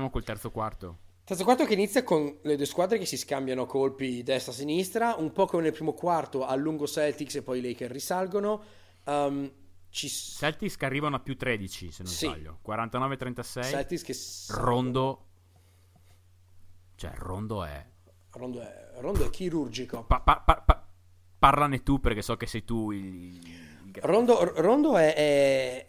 partiamo col terzo quarto. Terzo quarto che inizia con le due squadre che si scambiano colpi destra-sinistra, un po' come nel primo quarto a lungo Celtics e poi i Lakers risalgono. Um, ci... Celtics che arrivano a più 13 se non sì. sbaglio, 49-36. Celtics che... Rondo... Cioè, Rondo è... Rondo è, Rondo è chirurgico. Pa- pa- pa- parlane tu perché so che sei tu il... Rondo, Rondo è, è,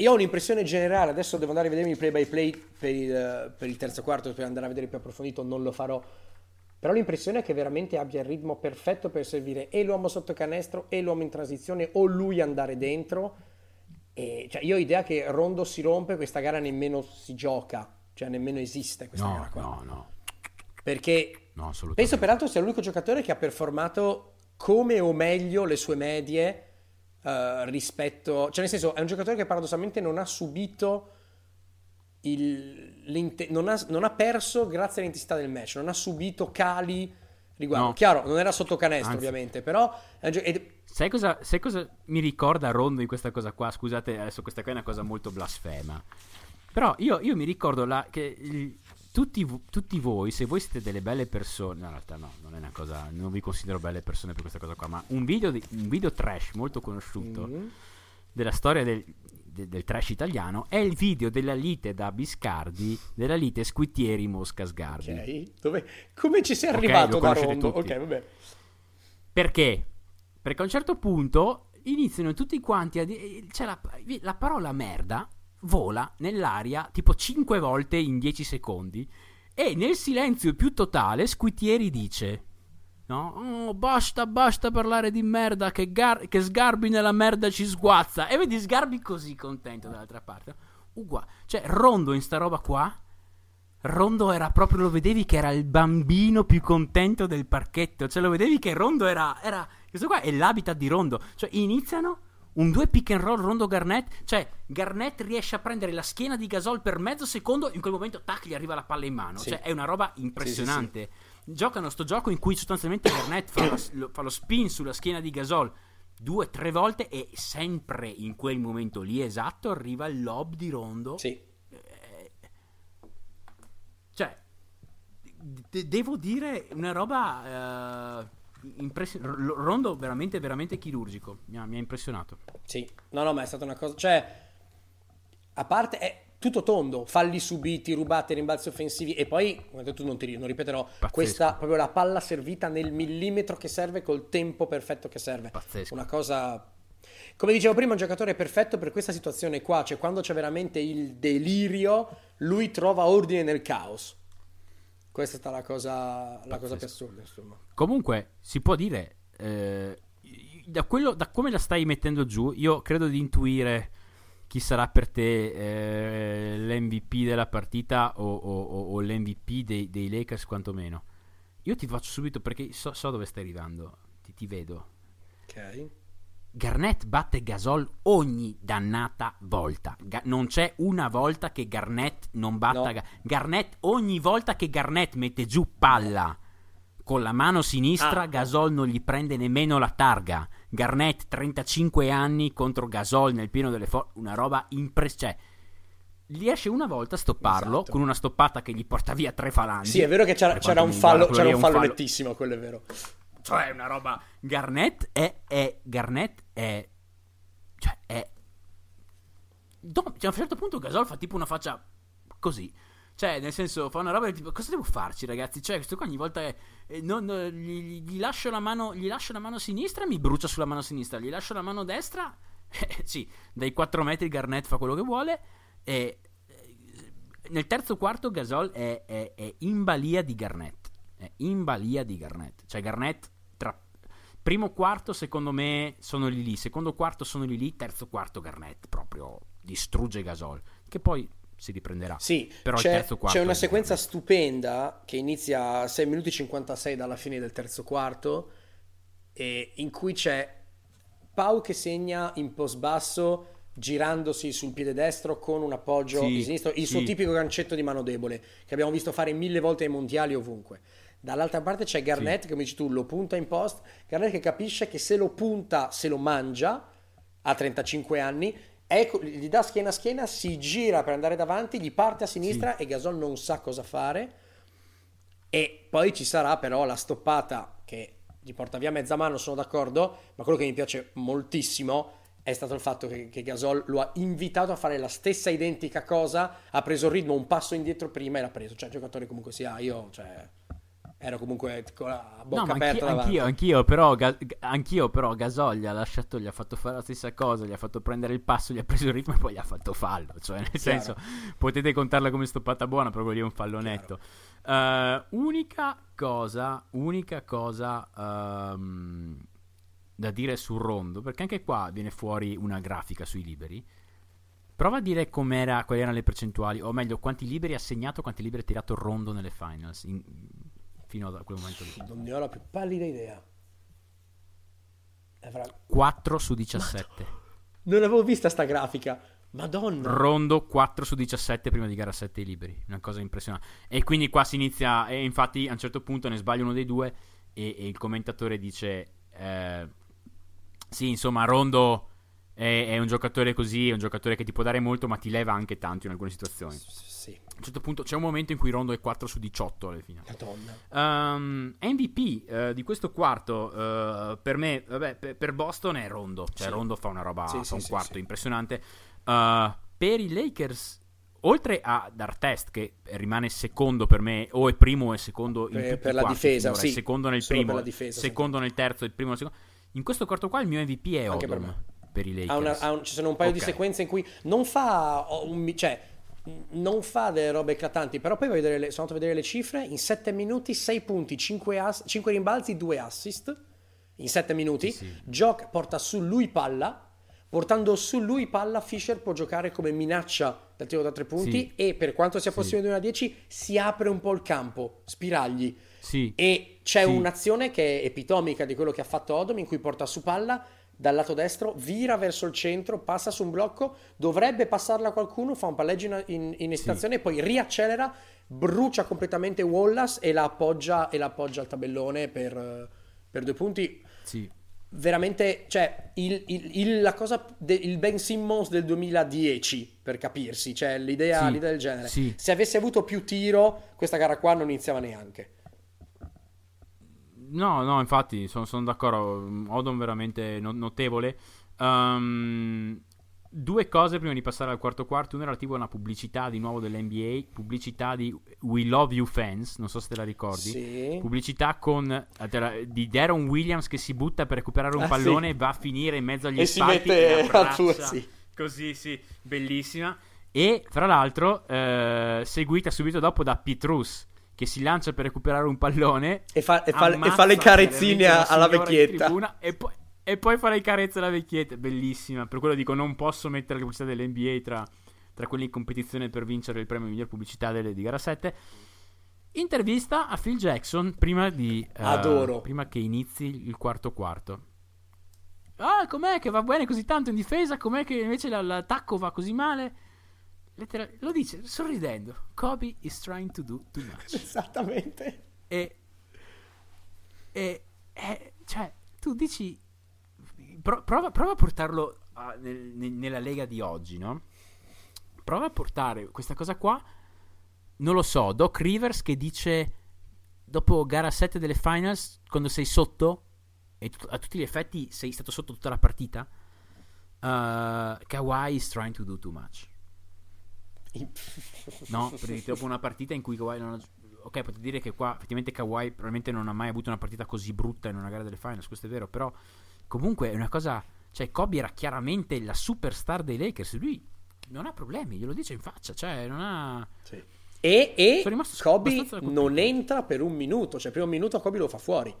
io ho un'impressione generale, adesso devo andare a vedermi il play by play per il, per il terzo quarto per andare a vedere più approfondito, non lo farò. Però l'impressione è che veramente abbia il ritmo perfetto per servire e l'uomo sotto canestro e l'uomo in transizione o lui andare dentro. E, cioè, io ho idea che Rondo si rompe, questa gara nemmeno si gioca, cioè nemmeno esiste questa no, gara qua. No, no. Perché no, penso peraltro sia l'unico giocatore che ha performato come o meglio le sue medie uh, rispetto... Cioè nel senso è un giocatore che paradossalmente non ha subito... Il, non, ha, non, ha, perso grazie all'intensità del match, non ha subito cali riguardo. No. Chiaro, non era sotto canestro Anzi. ovviamente, però... Ed... Sai, cosa, sai cosa mi ricorda Rondo di questa cosa qua? Scusate, adesso questa qua è una cosa molto blasfema. Però io, io mi ricordo la, che il, tutti, tutti, voi, se voi siete delle belle persone, no, in realtà no, non è una cosa, non vi considero belle persone per questa cosa qua, ma un video, di, un video trash molto conosciuto mm-hmm. della storia del, del, del, trash italiano è il video della lite da Biscardi, della lite Squittieri Mosca Sgarbi. Ok, Dove, come ci sei arrivato okay, da Rondo? Ok, vabbè. Perché? Perché a un certo punto iniziano tutti quanti a dire, c'è la, la parola merda vola nell'aria tipo 5 volte in 10 secondi e nel silenzio più totale Squitieri dice no? Oh, basta, basta parlare di merda che, gar- che Sgarbi nella merda ci sguazza. E vedi Sgarbi così contento dall'altra parte. Uguale, cioè Rondo in sta roba qua. Rondo era proprio, lo vedevi che era il bambino più contento del parchetto, cioè lo vedevi che Rondo era, era questo qua è l'habitat di Rondo, cioè iniziano un 2 pick and roll Rondo Garnett, cioè Garnett riesce a prendere la schiena di Gasol per mezzo secondo, in quel momento tac gli arriva la palla in mano, sì. cioè è una roba impressionante. Sì, sì, Giocano sto gioco in cui sostanzialmente Garnett fa, lo, fa lo spin sulla schiena di Gasol due, tre volte e sempre in quel momento lì esatto arriva il lob di Rondo. Sì. Eh, cioè, d- devo dire una roba... Uh, Impression- Rondo veramente, veramente chirurgico. Mi ha, mi ha, impressionato. Sì, no, no, ma è stata una cosa. Cioè, a parte è tutto tondo, falli subiti, rubate, rimbalzi offensivi. E poi, come tu non ti non ripeterò, Pazzesco. questa proprio la palla servita nel millimetro che serve col tempo perfetto che serve. Pazzesco. Una cosa. Come dicevo prima, un giocatore perfetto per questa situazione qua, cioè quando c'è veramente il delirio, lui trova ordine nel caos. Questa è stata la cosa, la cosa più assurda, insomma. Comunque, si può dire, eh, da, quello, da come la stai mettendo giù, io credo di intuire chi sarà per te eh, l'MVP della partita o, o, o l'MVP dei, dei, Lakers quantomeno. Io ti faccio subito perché so, so dove stai arrivando, ti, ti vedo. Ok. Garnett batte Gasol ogni dannata volta. Ga- non c'è una volta che Garnett non batta no. Ga- Garnett ogni volta che Garnett mette giù palla con la mano sinistra, ah. Gasol non gli prende nemmeno la targa. Garnett 35 anni contro Gasol nel pieno delle forze, una roba impressionante. Cioè, riesce una volta a stopparlo esatto. con una stoppata che gli porta via tre falangi. Sì, è vero che c'era, c'era un fallo, c'era un fallo, fallo nettissimo, quello è vero. Cioè, una roba. Garnett è. è Garnett è. Cioè, è. Dopo, cioè, a un certo punto Gasol fa tipo una faccia così. Cioè, nel senso, fa una roba del tipo, cosa devo farci, ragazzi? Cioè, questo qua ogni volta è, eh, non, gli, gli, lascio la mano, gli lascio la mano sinistra, mi brucia sulla mano sinistra. Gli lascio la mano destra, eh, sì, dai 4 metri Garnett fa quello che vuole. E eh, nel terzo quarto Gasol è, è, è in balia di Garnett è in balia di Garnett. Cioè Garnett primo quarto secondo me sono lì lì, secondo quarto sono lì lì, terzo quarto Garnett proprio distrugge Gasol, che poi si riprenderà. Sì, però c'è, c'è una sequenza Garnett. stupenda che inizia a 6 minuti e 56 dalla fine del terzo quarto e in cui c'è Pau che segna in post basso girandosi sul piede destro con un appoggio sì, di sinistro, il sì. suo tipico gancetto di mano debole che abbiamo visto fare mille volte ai mondiali ovunque. Dall'altra parte c'è Garnett, sì. come dici tu, lo punta in post. Garnett che capisce che se lo punta, se lo mangia a 35 anni ecco, gli dà schiena a schiena, si gira per andare davanti, gli parte a sinistra sì. e Gasol non sa cosa fare. E poi ci sarà però la stoppata che gli porta via mezza mano, sono d'accordo, ma quello che mi piace moltissimo è stato il fatto che, che, Gasol lo ha invitato a fare la stessa identica cosa, ha preso il ritmo un passo indietro prima e l'ha preso. Cioè, giocatore comunque sia, io, cioè, ero comunque con la bocca no, aperta anch'io, anch'io, anch'io, però, ga, anch'io però Gasol gli ha lasciato, gli ha fatto fare la stessa cosa, gli ha fatto prendere il passo, gli ha preso il ritmo e poi gli ha fatto fallo. Cioè, nel Chiaro. senso, potete contarla come stoppata buona, però lì è un fallonetto. Uh, unica cosa, unica cosa... Um, da dire sul rondo, perché anche qua viene fuori una grafica sui liberi. Prova a dire com'era, quali erano le percentuali, o meglio, quanti liberi ha segnato, quanti liberi ha tirato il rondo nelle finals in, fino a quel momento lì. Non ne ho la più pallida idea. Avrà... 4 su 17. Madonna. Non avevo vista sta grafica. Madonna. Rondo 4 su 17 prima di gara 7 liberi. Una cosa impressionante. E quindi qua si inizia. E infatti a un certo punto ne sbaglia uno dei due. E, e il commentatore dice: eh, sì, insomma, Rondo è, è, un giocatore così, è un giocatore che ti può dare molto, ma ti leva anche tanto in alcune situazioni. Sì. A un certo punto c'è un momento in cui Rondo è 4 su 18 alle fine. Madonna. Um, MVP uh, di questo quarto, uh, per me, vabbè, per, per, Boston è Rondo. Cioè, sì. Rondo fa una roba, sì, fa un quarto impressionante. Uh, per i Lakers oltre a Dartest che rimane secondo per me o è primo o è secondo in per, per la difesa sì. secondo nel Solo primo difesa, secondo sì. nel terzo il primo nel secondo in questo quarto qua il mio MVP è Anche Odom per, per, i Lakers. Ha una, ha un, ci sono un paio okay. di sequenze in cui non fa un, cioè, non fa delle robe eclatanti, però poi le, sono andato a vedere le cifre, in 7 minuti 6 punti, 5, ass, 5 rimbalzi, 2 assist, in 7 minuti, sì. Gioca, porta su lui palla, portando su lui palla Fisher può giocare come minaccia dal tiro da 3 punti sì. e per quanto sia possibile sì. 1 a 10 si apre un po' il campo, spiragli. Sì. E c'è un'azione che è epitomica di quello che ha fatto Odom in cui porta su palla dal lato destro, vira verso il centro, passa su un blocco, dovrebbe passarla qualcuno, fa un palleggio in, in, in esitazione sì. poi riaccelera, brucia completamente Wallace e la appoggia, e la appoggia al tabellone per, per due punti. Sì. Veramente, cioè, il, il, il, la cosa de, il Ben Simmons del 2010, per capirsi, cioè l'idea, sì. l'idea del genere. Se avesse avuto più tiro, questa gara qua non iniziava neanche. No, no, infatti sono, sono d'accordo. Odom veramente notevole. Um, due cose prima di passare al quarto quarto. Una relativa a una pubblicità di nuovo dell'NBA, pubblicità di We Love You Fans, non so se te la ricordi. Sì. Pubblicità con, eh, di Daron Williams che si butta per recuperare un ah, pallone e sì. va a finire in mezzo agli e spalti si mette a tuo, sì. Così, sì, bellissima. E fra l'altro, eh, seguita subito dopo da Petrus che si lancia per recuperare un pallone e fa, e fa, e fa le carezzine alla vecchietta. e poi, e poi fa le carezze alla vecchietta. Bellissima. Per quello dico non posso mettere la pubblicità dell'NBA tra, tra quelli in competizione per vincere il premio miglior pubblicità delle, di gara 7 intervista a Phil Jackson prima di uh, prima che inizi il quarto quarto. Ah com'è che va bene così tanto in difesa? Com'è che invece l'attacco va così male Letteral- lo dice sorridendo. Kobe is trying to do too much. Esattamente. E, e, e cioè, tu dici, pro- prova, prova, a portarlo a, nel, nel, nella lega di oggi, no? Prova a portare questa cosa qua. Non lo so, Doc Rivers che dice dopo gara 7 delle finals, quando sei sotto, e tu, a tutti gli effetti sei stato sotto tutta la partita, uh, Kawhi is trying to do too much no, perché dopo una partita in cui Kawhi non ha... Ok, potete dire che qua effettivamente Kawhi probabilmente non ha mai avuto una partita così brutta in una gara delle finals, questo è vero, però comunque è una cosa... Cioè, Kobe era chiaramente la superstar dei Lakers, lui non ha problemi, glielo dice in faccia, cioè non ha... Sì. E, e Kobe non entra per un minuto, cioè primo minuto Kobe lo fa fuori,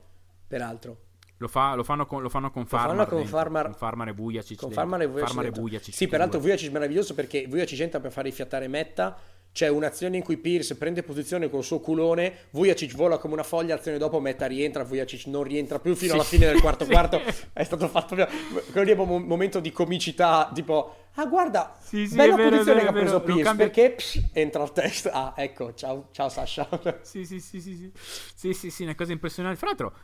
peraltro. Lo, fa, lo, fanno con, lo fanno con Farmar, con Farmar, con Farmar e Vujacic. Con Farmar e Vujacic. Vujacic sì, peraltro Vujacic è meraviglioso perché Vujacic entra per far rifiattare Metta. C'è un'azione in cui Pierce prende posizione col suo culone, Vujacic vola come una foglia, azione dopo Metta rientra, Vujacic non rientra più fino sì. alla fine del quarto sì. quarto. È stato fatto quello lì è un momento di comicità, tipo ah guarda, sì, sì, bella vero, posizione vero, che ha preso Pierce cambia... perché psh, entra al test. Ah, ecco, ciao, ciao Sasha. sì, sì, sì, sì, sì. Sì, sì, sì, una cosa impressionante. Fra l'altro,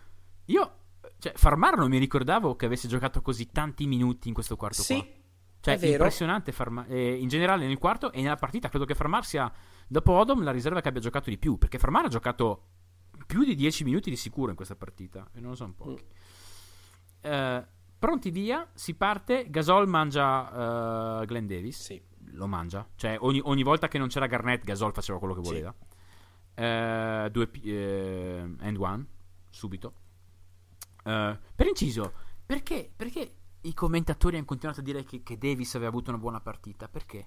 io cioè, Farmar non mi ricordavo che avesse giocato così tanti minuti in questo quarto sì. qua. Cioè, è impressionante Farmar, eh, in generale nel quarto e nella partita. Credo che Farmar sia, dopo Odom, la riserva che abbia giocato di più. Perché Farmar ha giocato più di 10 minuti di sicuro in questa partita. E non lo so un po'. Mm. Eh, pronti via, si parte. Gasol mangia uh, Glenn Davis. Sì. Lo mangia. Cioè, ogni, ogni, volta che non c'era Garnett, Gasol faceva quello che voleva. Sì. Uh, due uh, and one, subito. Per inciso, perché, perché i commentatori hanno continuato a dire che, che, Davis aveva avuto una buona partita? Perché?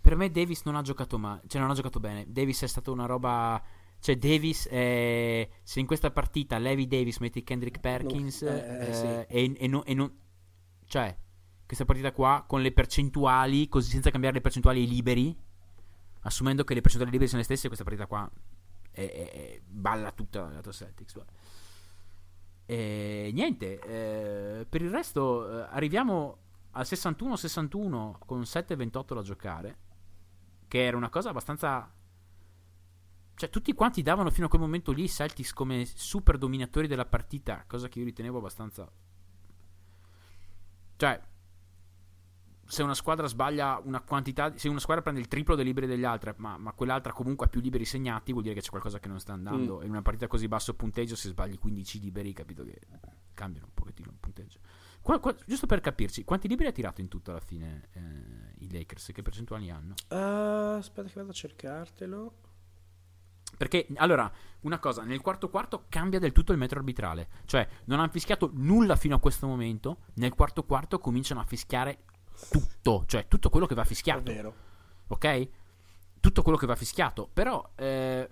Per me Davis non ha giocato male, cioè non ha giocato bene. Davis è stata una roba cioè, Davis, è... se in questa partita Levi Davis metti Kendrick Perkins no, eh, eh, sì. Eh, e, e, no, e, non. Cioè, questa partita qua con le percentuali, così senza cambiare le percentuali ai liberi, assumendo che le percentuali liberi sono le stesse, questa partita qua è, è, balla tutta la Celtics. E niente, eh, per il resto eh, arriviamo al 61-61 con 7-28 da giocare, che era una cosa abbastanza cioè, tutti quanti davano fino a quel momento lì i Celtics come super dominatori della partita, cosa che io ritenevo abbastanza. Cioè, se una squadra sbaglia una quantità, se una squadra prende il triplo dei liberi degli altri, ma, ma quell'altra comunque ha più liberi segnati, vuol dire che c'è qualcosa che non sta andando. Mm. In una partita così basso punteggio, se sbagli 15 liberi, capito che cambiano un pochettino il punteggio. Qua, qua, giusto per capirci, quanti liberi ha tirato in tutto alla fine eh, i Lakers? Che percentuali hanno? Uh, aspetta che vado a cercartelo. Perché, allora, una cosa, nel quarto quarto cambia del tutto il metro arbitrale. Cioè, non hanno fischiato nulla fino a questo momento. Nel quarto quarto cominciano a fischiare tutto. Cioè, tutto quello che va fischiato. È vero. Ok? Tutto quello che va fischiato. Però, eh,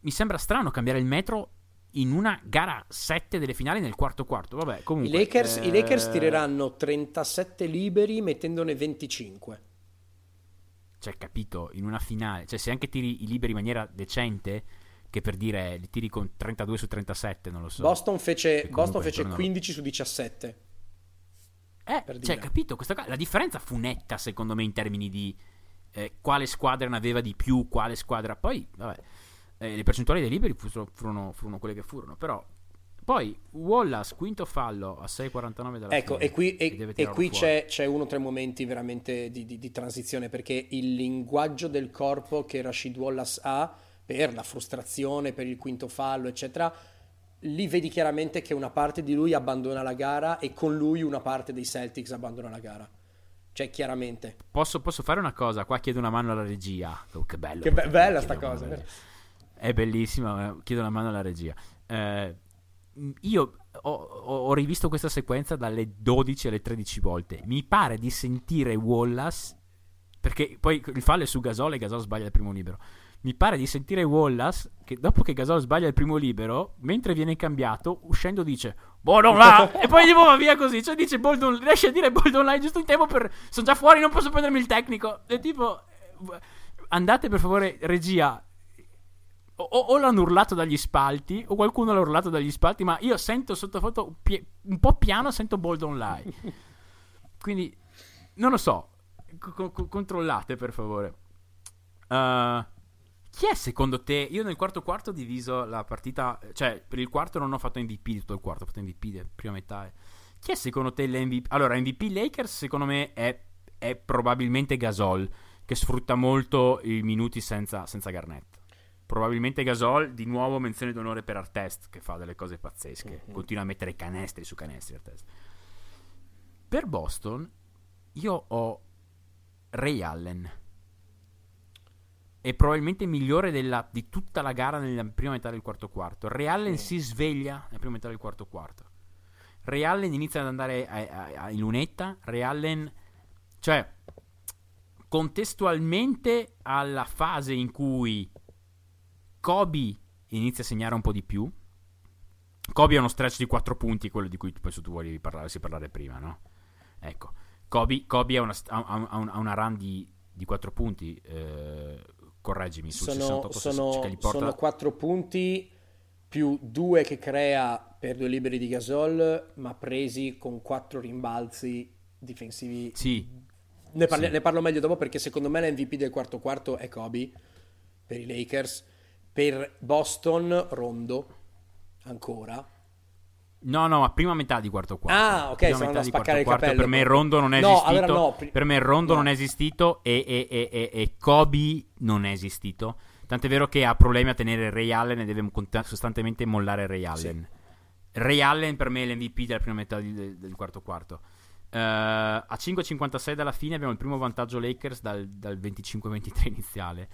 mi sembra strano cambiare il metro in una gara 7 delle finali nel quarto quarto. Vabbè, comunque... I Lakers, eh... i Lakers tireranno 37 liberi mettendone 25. Cioè, capito, in una finale, cioè se anche tiri i liberi in maniera decente, che per dire li tiri con 32 su 37, non lo so. Boston fece, Boston fece 15 su 17. Eh, cioè, dire. capito, questa, la differenza fu netta secondo me in termini di eh, quale squadra ne aveva di più, quale squadra... Poi, vabbè, eh, le percentuali dei liberi furono, furono, quelle che furono, però poi Wallace, quinto fallo a 6,49 della Ecco, fine, e qui, e, e qui c'è, c'è, uno o tre momenti veramente di, di, di, transizione, perché il linguaggio del corpo che Rashid Wallace ha per la frustrazione, per il quinto fallo, eccetera, lì vedi chiaramente che una parte di lui abbandona la gara e con lui una parte dei Celtics abbandona la gara. Cioè, chiaramente. Posso, posso fare una cosa? Qua chiedo una mano alla regia. Oh, che bello. Che be- bella sta cosa. È bellissima, chiedo una mano alla regia. Eh, io ho, ho, rivisto questa sequenza dalle 12 alle 13 volte. Mi pare di sentire Wallace. Perché poi il fallo è su Gasol e Gasol sbaglia il primo libero. Mi pare di sentire Wallace che dopo che Gasol sbaglia il primo libero, mentre viene cambiato, uscendo dice Boldon là! e poi di nuovo va via così. Cioè dice Boldon, riesce a dire Boldon là giusto in tempo per... Sono già fuori, non posso prendermi il tecnico. E tipo... Andate per favore, regia, o, o, l'hanno urlato dagli spalti, o qualcuno l'ha urlato dagli spalti, ma io sento sottofoto pi- un po' piano, sento Bold Online. Quindi, non lo so. C- c- controllate per favore. Uh, chi è secondo te? Io nel quarto quarto ho diviso la partita, cioè per il quarto non ho fatto MVP di tutto il quarto, ho fatto MVP di prima metà. Chi è secondo te l'MVP? Allora, MVP Lakers secondo me è, è probabilmente Gasol, che sfrutta molto i minuti senza, senza Garnett. Probabilmente Gasol, di nuovo menzione d'onore per Artest, che fa delle cose pazzesche. Mm-hmm. Continua a mettere canestri su canestri Artest. Per Boston, io ho Ray Allen. È probabilmente migliore della, di tutta la gara nella prima metà del quarto quarto. Allen mm. si sveglia nella prima metà del quarto quarto. Allen inizia ad andare a, a, a, in lunetta. Allen, cioè, contestualmente alla fase in cui Kobe inizia a segnare un po' di più. Kobe ha uno stretch di 4 punti, quello di cui penso tu volevi parlare, parlare prima, no? Ecco, Kobe, Kobe ha, una, ha, ha, una, run di, di 4 punti, eh, correggimi, sul sono, 68 sono, che porta... sono 4 punti più 2 che crea per due liberi di Gasol, ma presi con 4 rimbalzi difensivi. Sì. Ne, parli, sì. ne parlo meglio dopo perché secondo me l'MVP del quarto quarto è Kobe per i Lakers per Boston, Rondo, ancora. No, no, ma prima metà di quarto quarto. Ah, ok, prima stanno metà di spaccare quarto quarto. Per me il rondo non è No, esistito. allora no, pri- Per me il rondo no. non è esistito e, e, e, e, Kobe non è esistito. Tant'è vero che ha problemi a tenere Ray Allen e deve costantemente mollare Ray Allen. Ray Allen per me è l'MVP della prima metà di- del, del quarto quarto. Eh, a 5.56 dalla fine abbiamo il primo vantaggio Lakers dal, dal 25-23 iniziale.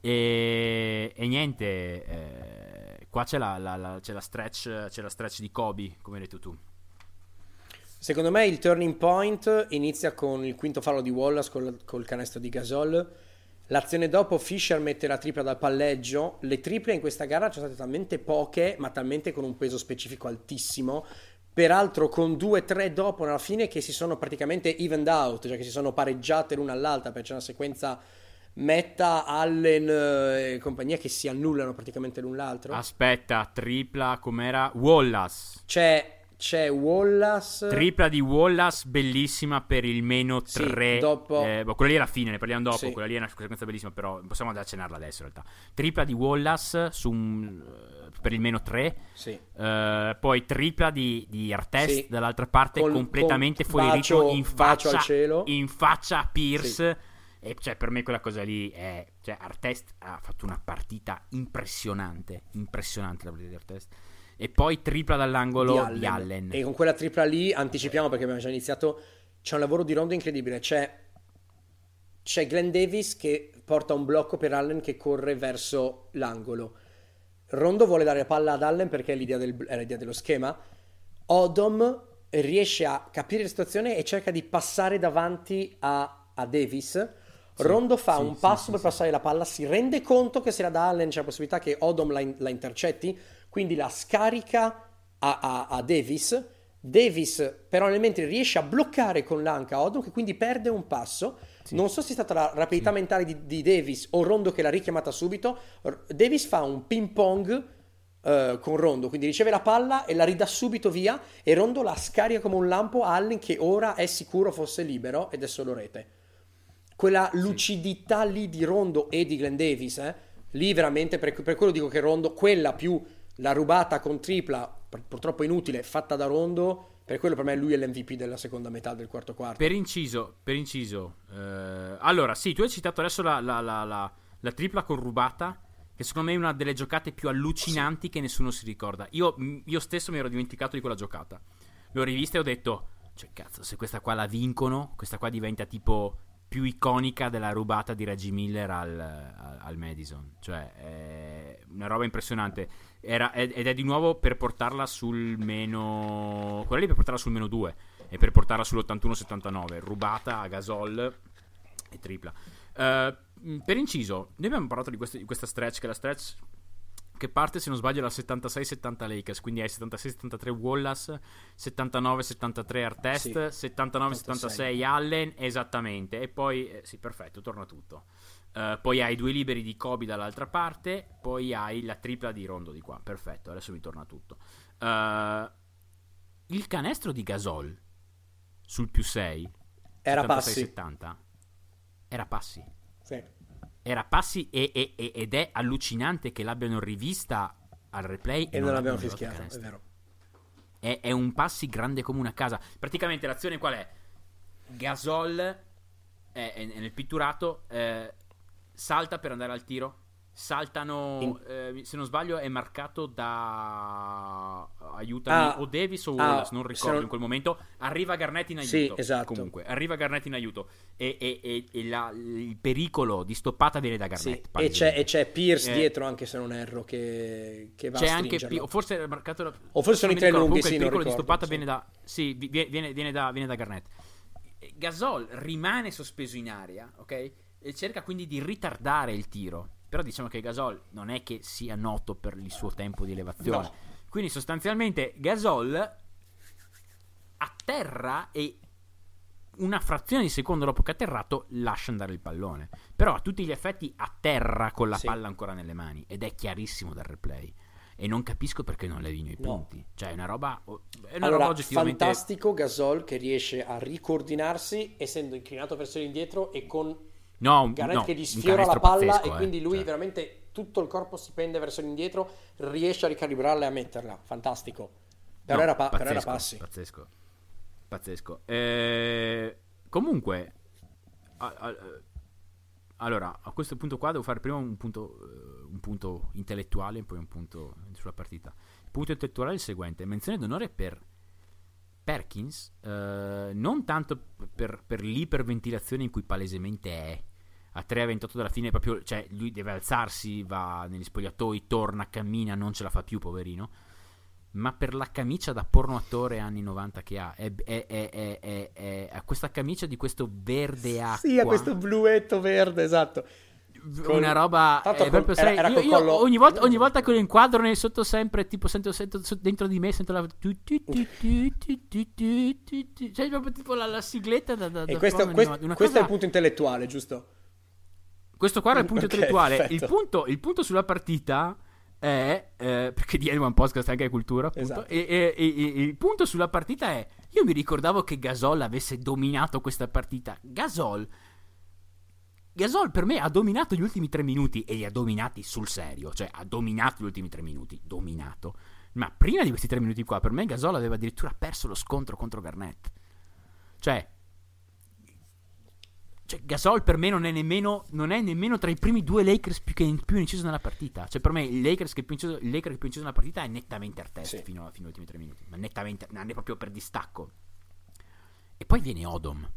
E, e niente, eh, qua c'è la, la- la- c'è la stretch, c'è la stretch di Kobe, come hai detto tu. Secondo me il turning point inizia con il quinto fallo di Wallace col, col canestro di Gasol. L'azione dopo Fisher mette la tripla dal palleggio. Le triple in questa gara sono state talmente poche, ma talmente con un peso specifico altissimo. Peraltro con 2-3 dopo alla fine che si sono praticamente evened out, cioè che si sono pareggiate l'una all'altra, perché c'è una sequenza Metta, Allen eh, e compagnia che si annullano praticamente l'un l'altro. Aspetta, tripla com'era? Wallace. C'è, c'è Wallace. Tripla di Wallace, bellissima per il meno Sì, 3. dopo- Eh, boh, quella lì è la fine, ne parliamo dopo. Sì. Quella lì è una sequenza bellissima, però possiamo andare a cenarla adesso in realtà. Tripla di Wallace su un- eh, per il meno 3. Sì. Eh, poi tripla di, di Artest Sì. dall'altra parte, Col- completamente con fuori bacio- ritmo in faccia, in faccia a Pierce. E cioè, per me quella cosa lì è. Cioè, Artest ha fatto una partita impressionante. Impressionante la partita di Artest. E poi tripla dall'angolo di Allen. E con quella tripla lì anticipiamo perché abbiamo già iniziato. C'è un lavoro di rondo incredibile. C'è, c'è Glenn Davis che porta un blocco per Allen che corre verso l'angolo. Rondo vuole dare la palla ad Allen perché è l'idea, del- è l'idea dello schema. Odom riesce a capire la situazione e cerca di passare davanti a, a Davis. Rondo fa sì, un sì, passo sì, per passare la palla, si rende conto che se la dà Allen c'è la possibilità che Odom la, in- la intercetti, quindi la scarica a, a- a Davis. Davis però nel mentre riesce a bloccare con l'anca Odom che quindi perde un passo. Non so se è stata la rapidità mentale di, di Davis o Rondo che l'ha richiamata subito. R- Davis fa un ping pong eh, con Rondo, quindi riceve la palla e la ridà subito via e Rondo la scarica come un lampo a Allen che ora è sicuro fosse libero ed è solo rete quella lucidità lì di Rondo e di Glenn Davis, eh, lì veramente per, per quello dico che Rondo, quella più la rubata con tripla, pur- purtroppo inutile, fatta da Rondo, per quello per me lui è l'MVP della seconda metà del quarto quarto. Per inciso, per inciso. eh, allora, sì, tu hai citato adesso la, la- la- la- la tripla con rubata, che secondo me è una delle giocate più allucinanti che nessuno si ricorda. Io, io stesso mi ero dimenticato di quella giocata. L'ho rivista e ho detto, cioè cazzo, se questa qua la vincono, questa qua diventa tipo più iconica della rubata di Reggie Miller al, al- Madison. Cioè, è una roba impressionante. Era- ed è di nuovo per portarla sul meno... Quella lì per portarla sul meno 2 e per portarla sull'81-79. Rubata a Gasol e tripla. Mh, per inciso, noi abbiamo parlato di, queste- di questa stretch, che è la stretch che parte, se non sbaglio, dal 76-70 Lakers, quindi hai 76-73 Wallace, 79-73 Artest, Sì, 79-76 Allen, esattamente, e poi, eh, sì, perfetto, torna tutto. Eh, poi hai due liberi di Kobe dall'altra parte, poi hai la tripla di Rondo di qua, perfetto, adesso mi torna tutto. Eh, il canestro di Gasol sul più 6 Era passi. 70 era passi Sì. Era passi e- e- e- ed è allucinante che l'abbiano rivista al replay E non l'abbiamo l'abbiano fischiato, dato è vero. È, è un passi grande come una casa. Praticamente l'azione qual è? Gasol è, è- è nel pitturato, eh, salta per andare al tiro. Saltano, In- eh, se non sbaglio, è marcato da aiutami Ah, o Davis o ah, Wallace. non ricordo non- in quel momento. Arriva Garnett in Sì, aiuto. esatto. Comunque, arriva Garnett in aiuto. E, e- e- e la- il pericolo di stoppata viene da Sì, Garnett. E, palesemente. c'è, e c'è Pierce Eh, dietro, anche se non erro, che, che va C'è a anche o forse era marcato da- O forse sono i tre lunghi, Comunque sì, il pericolo di ricordo, stoppata sì. viene da sì, vi- viene, viene- da, viene da Garnett. Gasol rimane sospeso in aria, ok? E cerca quindi di ritardare il tiro. Però diciamo che Gasol non è che sia noto per il suo tempo di elevazione. No. Quindi sostanzialmente Gasol atterra e una frazione di secondo dopo che ha atterrato lascia andare il pallone. Però a tutti gli effetti atterra con la Sì. palla ancora nelle mani ed è chiarissimo dal replay. E non capisco perché non le i No. punti. Cioè, è una roba. È una Allora, roba oggettivamente. fantastico Gasol che riesce a ricoordinarsi essendo inclinato verso l'indietro e con No, Garnett no, che gli sfiora la palla pazzesco, e eh. quindi lui Cioè, veramente tutto il corpo si pende verso l'indietro, riesce a ricalibrarla e a metterla. Fantastico. Però, No, era, pa- però era pazzesco, passi. Pazzesco. Pazzesco. Eh, comunque, a- a- allora, a questo punto qua devo fare prima un punto, eh, un punto intellettuale e poi un punto sulla partita. Il punto intellettuale è il seguente. Menzione d'onore per Perkins, eh, non tanto per, per l'iperventilazione in cui palesemente è. A 3 a 28 dalla fine, proprio, cioè, lui deve alzarsi, va negli spogliatoi, torna, cammina, non ce la fa più, poverino ma per la camicia da porno attore anni 90 che ha, è, è, è, è, questa camicia di questo verde acqua. Sì, ha questo bluetto verde, esatto con... una roba Tanto eh, proprio, sai, era, era io, io collo... ogni, volta, ogni volta che lo inquadro nel sotto sempre tipo sento, sento, dentro di me sento la cioè proprio tipo la, la sigletta da, da, e da questo, questo, questo cosa... è il punto intellettuale giusto? questo qua era il punto okay, intellettuale. Il punto, il punto, sulla partita è eh, perché di Animal Podcast anche cultura appunto esatto. e, e, e il punto sulla partita è io mi ricordavo che Gasol avesse dominato questa partita. Gasol Gasol per me ha dominato gli ultimi tre minuti e li ha dominati sul serio. Cioè, ha dominato gli ultimi tre minuti. Dominato. Ma prima di questi tre minuti qua, per me Gasol aveva addirittura perso lo scontro contro Garnett. Cioè, cioè, Gasol per me non è nemmeno, non è nemmeno tra i primi due Lakers più, che, più inciso nella partita. Cioè, per me il Lakers che più inciso, il Laker che più inciso nella partita è nettamente Artest Sì. fino, fino agli ultimi tre minuti. Ma nettamente, ne è proprio per distacco. E poi viene Odom.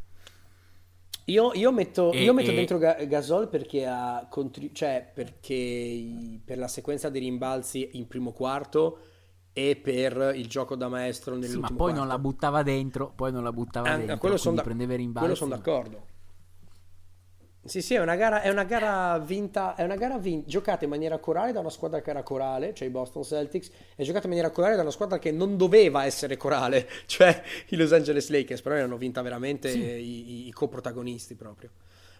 Io, io metto, E- io metto e- dentro Ga- Gasol perché ha contri- cioè perché i- per la sequenza dei rimbalzi in primo quarto e per il gioco da maestro Sì, ma nell'ultimo poi quarto. non la buttava dentro. Poi non la buttava Ah, dentro. quello sono da- prendeva i rimbalzi. quello son d'accordo. Sì, sì, è una gara, è una gara vinta, è una gara vin- giocata in maniera corale da una squadra che era corale, cioè i Boston Celtics, e giocata in maniera corale da una squadra che non doveva essere corale, cioè i Los Angeles Lakers, però erano vinta veramente Sì. i, i- coprotagonisti proprio.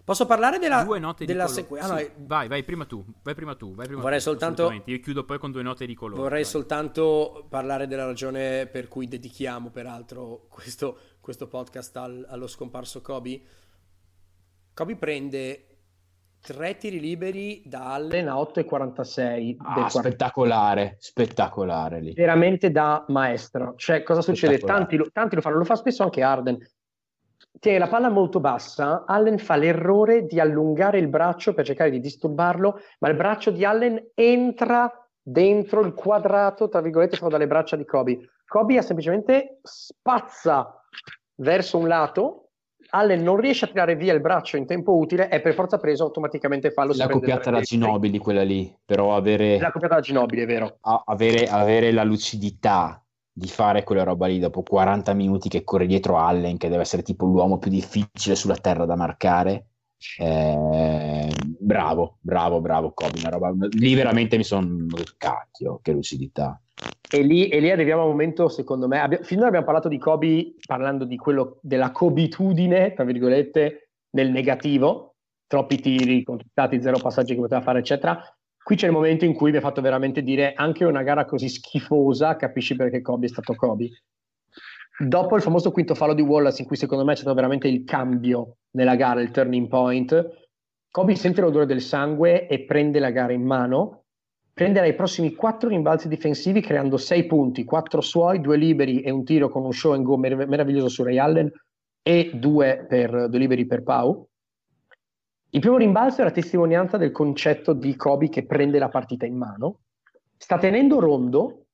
Posso parlare della, Due note di della colore. sequenza? Sì, vai, vai prima tu. Vai prima tu. Vai prima Vorrei tu, soltanto-. Io chiudo poi con due note di colore. Vorrei vai. soltanto parlare della ragione per cui dedichiamo peraltro questo, questo podcast al- allo scomparso Kobe. Kobe prende tre tiri liberi da Allen a 8,46 del Ah, spettacolare, spettacolare lì. veramente da maestro. Cioè, cosa succede? Tanti lo, tanti lo fanno, lo fa spesso anche Arden. Tiene la palla molto bassa, Allen fa l'errore di allungare il braccio per cercare di disturbarlo, ma il braccio di Allen entra dentro il quadrato, tra virgolette, fatto dalle braccia di Kobe. Kobe ha semplicemente spazza verso un lato, Allen non riesce a tirare via il braccio in tempo utile, è per forza preso automaticamente fallo. La copiata da tiri. Ginobili, quella lì, però avere, La copiata da Ginobili, è vero. avere, avere la lucidità di fare quella roba lì dopo 40 minuti che corre dietro Allen, che deve essere tipo l'uomo più difficile sulla terra da marcare. eh, bravo, bravo, bravo Kobe, una roba, lì veramente mi sono cacchio, che lucidità. E lì, e lì arriviamo a un momento, secondo me, abbi- finora abbiamo parlato di Kobe, parlando di quello, della cobitudine, tra virgolette, nel negativo, troppi tiri, contestati, zero passaggi che poteva fare, eccetera. Qui c'è il momento in cui mi ha fatto veramente dire, anche una gara così schifosa, capisci perché Kobe è stato Kobe. Dopo il famoso quinto fallo di Wallace, in cui secondo me c'è stato veramente il cambio nella gara, il turning point, Kobe sente l'odore del sangue e prende la gara in mano, prenderà i prossimi quattro rimbalzi difensivi creando sei punti, quattro suoi, due liberi e un tiro con un show and go mer- meraviglioso su Ray Allen e due, per, due liberi per Pau. Il primo rimbalzo è la testimonianza del concetto di Kobe che prende la partita in mano, sta tenendo Rondo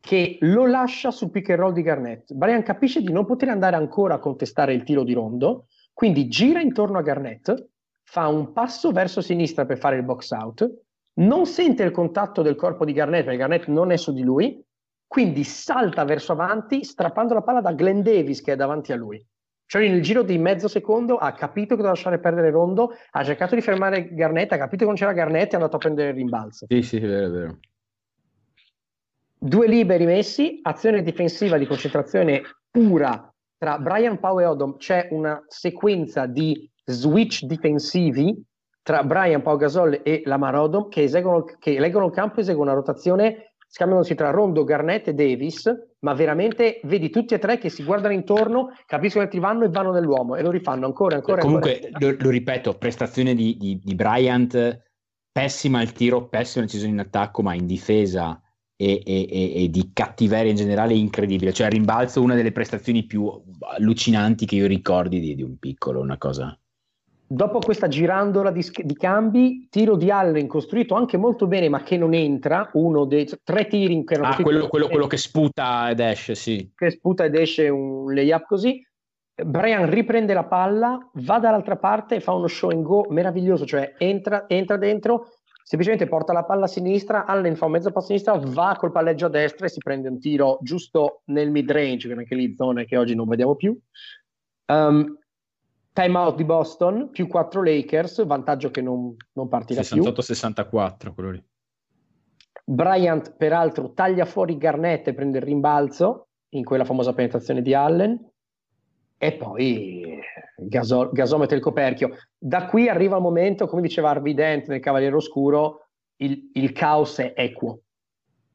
che lo lascia sul pick and roll di Garnett. Brian capisce di non poter andare ancora a contestare il tiro di Rondo, quindi gira intorno a Garnett, fa un passo verso sinistra per fare il box out, non sente il contatto del corpo di Garnett perché Garnett non è su di lui, quindi salta verso avanti strappando la palla da Glenn Davis che è davanti a lui. Cioè nel giro di mezzo secondo ha capito che doveva lasciare perdere Rondo, ha cercato di fermare Garnett, ha capito che non c'era Garnett e è andato a prendere il rimbalzo. Sì, sì, è vero, è vero. Due liberi messi, azione difensiva di concentrazione pura tra Brian Pau e Odom. C'è una sequenza di switch difensivi tra Brian Pau Gasol e Lamar Odom che, eseguono, che leggono il campo eseguono una rotazione scambiandosi tra Rondo, Garnett e Davis, ma veramente vedi tutti e tre che si guardano intorno, capiscono che ti vanno e vanno nell'uomo e lo rifanno ancora, ancora, Comunque, ancora. lo, lo ripeto, prestazione di, di, di Bryant, pessima al tiro, pessima decisione in attacco, ma in difesa e, e, e, di cattiveria in generale incredibile. Cioè, rimbalzo una delle prestazioni più allucinanti che io ricordi di, di un piccolo, una cosa. Dopo questa girandola di, di, cambi, tiro di Allen costruito anche molto bene, ma che non entra. Uno dei tre tiri che erano. Ah, quello, quello, quello, che sputa ed esce, sì. Che sputa ed esce un layup così. Brian riprende la palla, va dall'altra parte e fa uno show and go meraviglioso, cioè entra, entra dentro, semplicemente porta la palla a sinistra, Allen fa un mezzo passo a sinistra, va col palleggio a destra e si prende un tiro giusto nel mid range, che anche lì zone che oggi non vediamo più. Um, timeout di Boston, più 4 Lakers, vantaggio che non, non partirà 68-64, quello lì. Bryant, peraltro, taglia fuori Garnett e prende il rimbalzo in quella famosa penetrazione di Allen. E poi gasol- gasometro il coperchio. Da qui arriva il momento, come diceva Harvey Dent nel Cavaliere Oscuro, il, il caos è equo.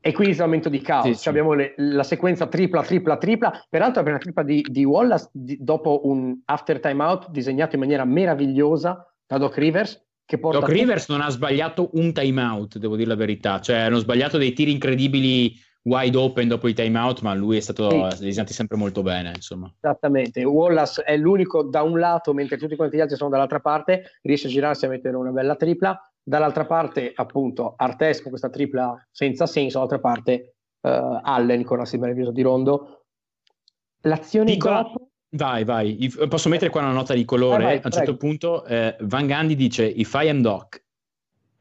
E qui il momento di caos. Sì, sì. Abbiamo le, la sequenza tripla, tripla, tripla. Peraltro è una tripla di, di Wallace di, dopo un after timeout disegnato in maniera meravigliosa da Doc Rivers. Che porta Doc Rivers non ha sbagliato un timeout, devo dire la verità. Cioè, hanno sbagliato dei tiri incredibili wide open dopo i timeout, ma lui è stato sì. disegnati sempre molto bene. Insomma. Esattamente, Wallace è l'unico da un lato, mentre tutti quanti gli altri sono dall'altra parte, riesce a girarsi a mettere una bella tripla. Dall'altra parte, appunto, Artes con questa tripla senza senso, dall'altra parte uh, Allen con la meravigliosa di Rondo. L'azione Piccola... dopo... Vai, vai, posso mettere qua una nota di colore? Vai, vai, a un certo punto eh, Van Gandhi dice If I am Doc,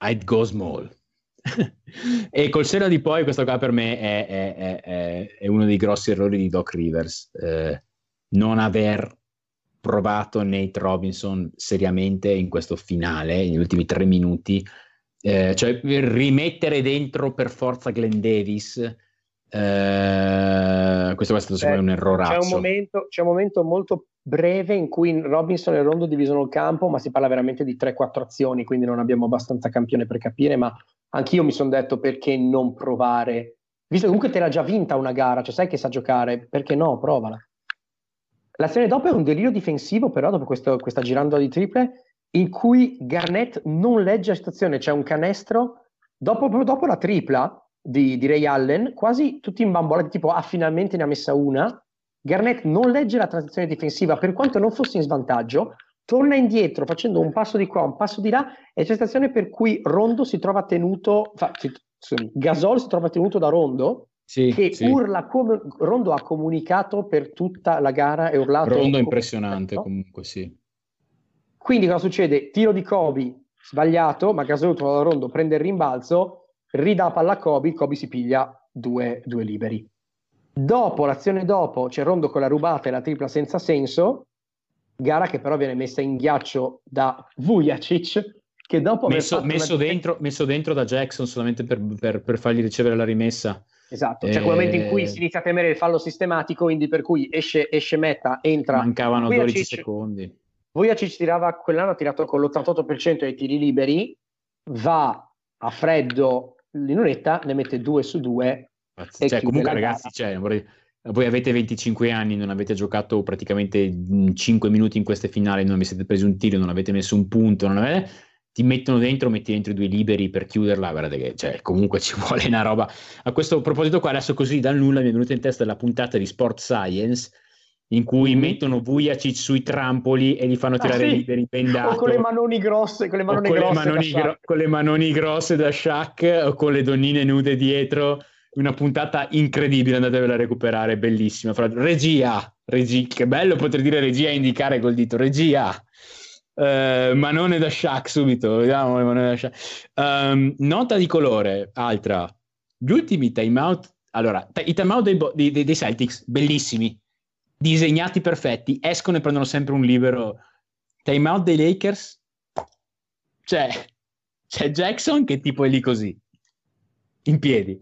I'd go small. e col seno di poi, questo qua per me è, è, è, è uno dei grossi errori di Doc Rivers. Eh, non aver provato Nate Robinson seriamente in questo finale, negli ultimi tre minuti, eh, cioè rimettere dentro per forza Glenn Davis. Eh, questo è stato me un errore. C'è un, momento, c'è un momento molto breve in cui Robinson e Rondo dividono il campo, ma si parla veramente di 3-4 azioni, quindi non abbiamo abbastanza campione per capire, ma anch'io mi sono detto perché non provare, visto che comunque te l'ha già vinta una gara, cioè sai che sa giocare, perché no, provala. L'azione dopo è un delirio difensivo, però dopo questo, questa girando di triple, in cui Garnett non legge la situazione, c'è un canestro, dopo, dopo la tripla di, di, Ray Allen, quasi tutti in bambola, tipo ah finalmente ne ha messa una, Garnett non legge la transizione difensiva, per quanto non fosse in svantaggio, torna indietro facendo un passo di qua, un passo di là, e c'è la situazione per cui Rondo si trova tenuto, fa, Gasol si trova tenuto da Rondo, sì, che sì. urla come Rondo ha comunicato per tutta la gara e urlato. Rondo è impressionante comunque, sì. Quindi cosa succede? Tiro di Kobe sbagliato, ma Gasol Rondo, prende il rimbalzo, ridà palla a Kobe, Kobe si piglia due, due liberi. Dopo, l'azione dopo, c'è Rondo con la rubata e la tripla senza senso, gara che però viene messa in ghiaccio da Vujacic, che dopo messo, messo, una... dentro, messo, dentro, da Jackson solamente per, per, per fargli ricevere la rimessa. Esatto, cioè quel momento in cui eh, si inizia a temere il fallo sistematico, quindi per cui esce, esce meta, entra... Mancavano Vujacic, 12 secondi. Vujacic tirava, quell'anno ha tirato con l'88% dei tiri liberi, va a freddo in unetta, ne mette due su due. Cioè, comunque ragazzi, cioè, vorrei voi avete 25 anni, non avete giocato praticamente 5 minuti in queste finali, non vi siete presi un tiro, non avete messo un punto, avete... ti mettono dentro, metti dentro i due liberi per chiuderla, guardate che cioè, comunque ci vuole una roba. A questo proposito qua, adesso così dal nulla mi è venuta in testa la puntata di Sport Science, in cui mm. mettono Vujacic sui trampoli e gli fanno ah, tirare ah, sì. liberi bendato. O con le manoni grosse, con le manoni con grosse le manoni, gro- con le manoni grosse da Shaq o con le donnine nude dietro una puntata incredibile, andatevela a recuperare, bellissima. Regia, regia, che bello poter dire regia e indicare col dito, regia. Uh, Manone da Shaq subito, vediamo Manone da Shaq. Um, nota di colore, altra. Gli ultimi timeout, allora, i timeout dei, dei, dei Celtics, bellissimi, disegnati perfetti, escono e prendono sempre un libero. Timeout dei Lakers, c'è, c'è Jackson che tipo è lì così, in piedi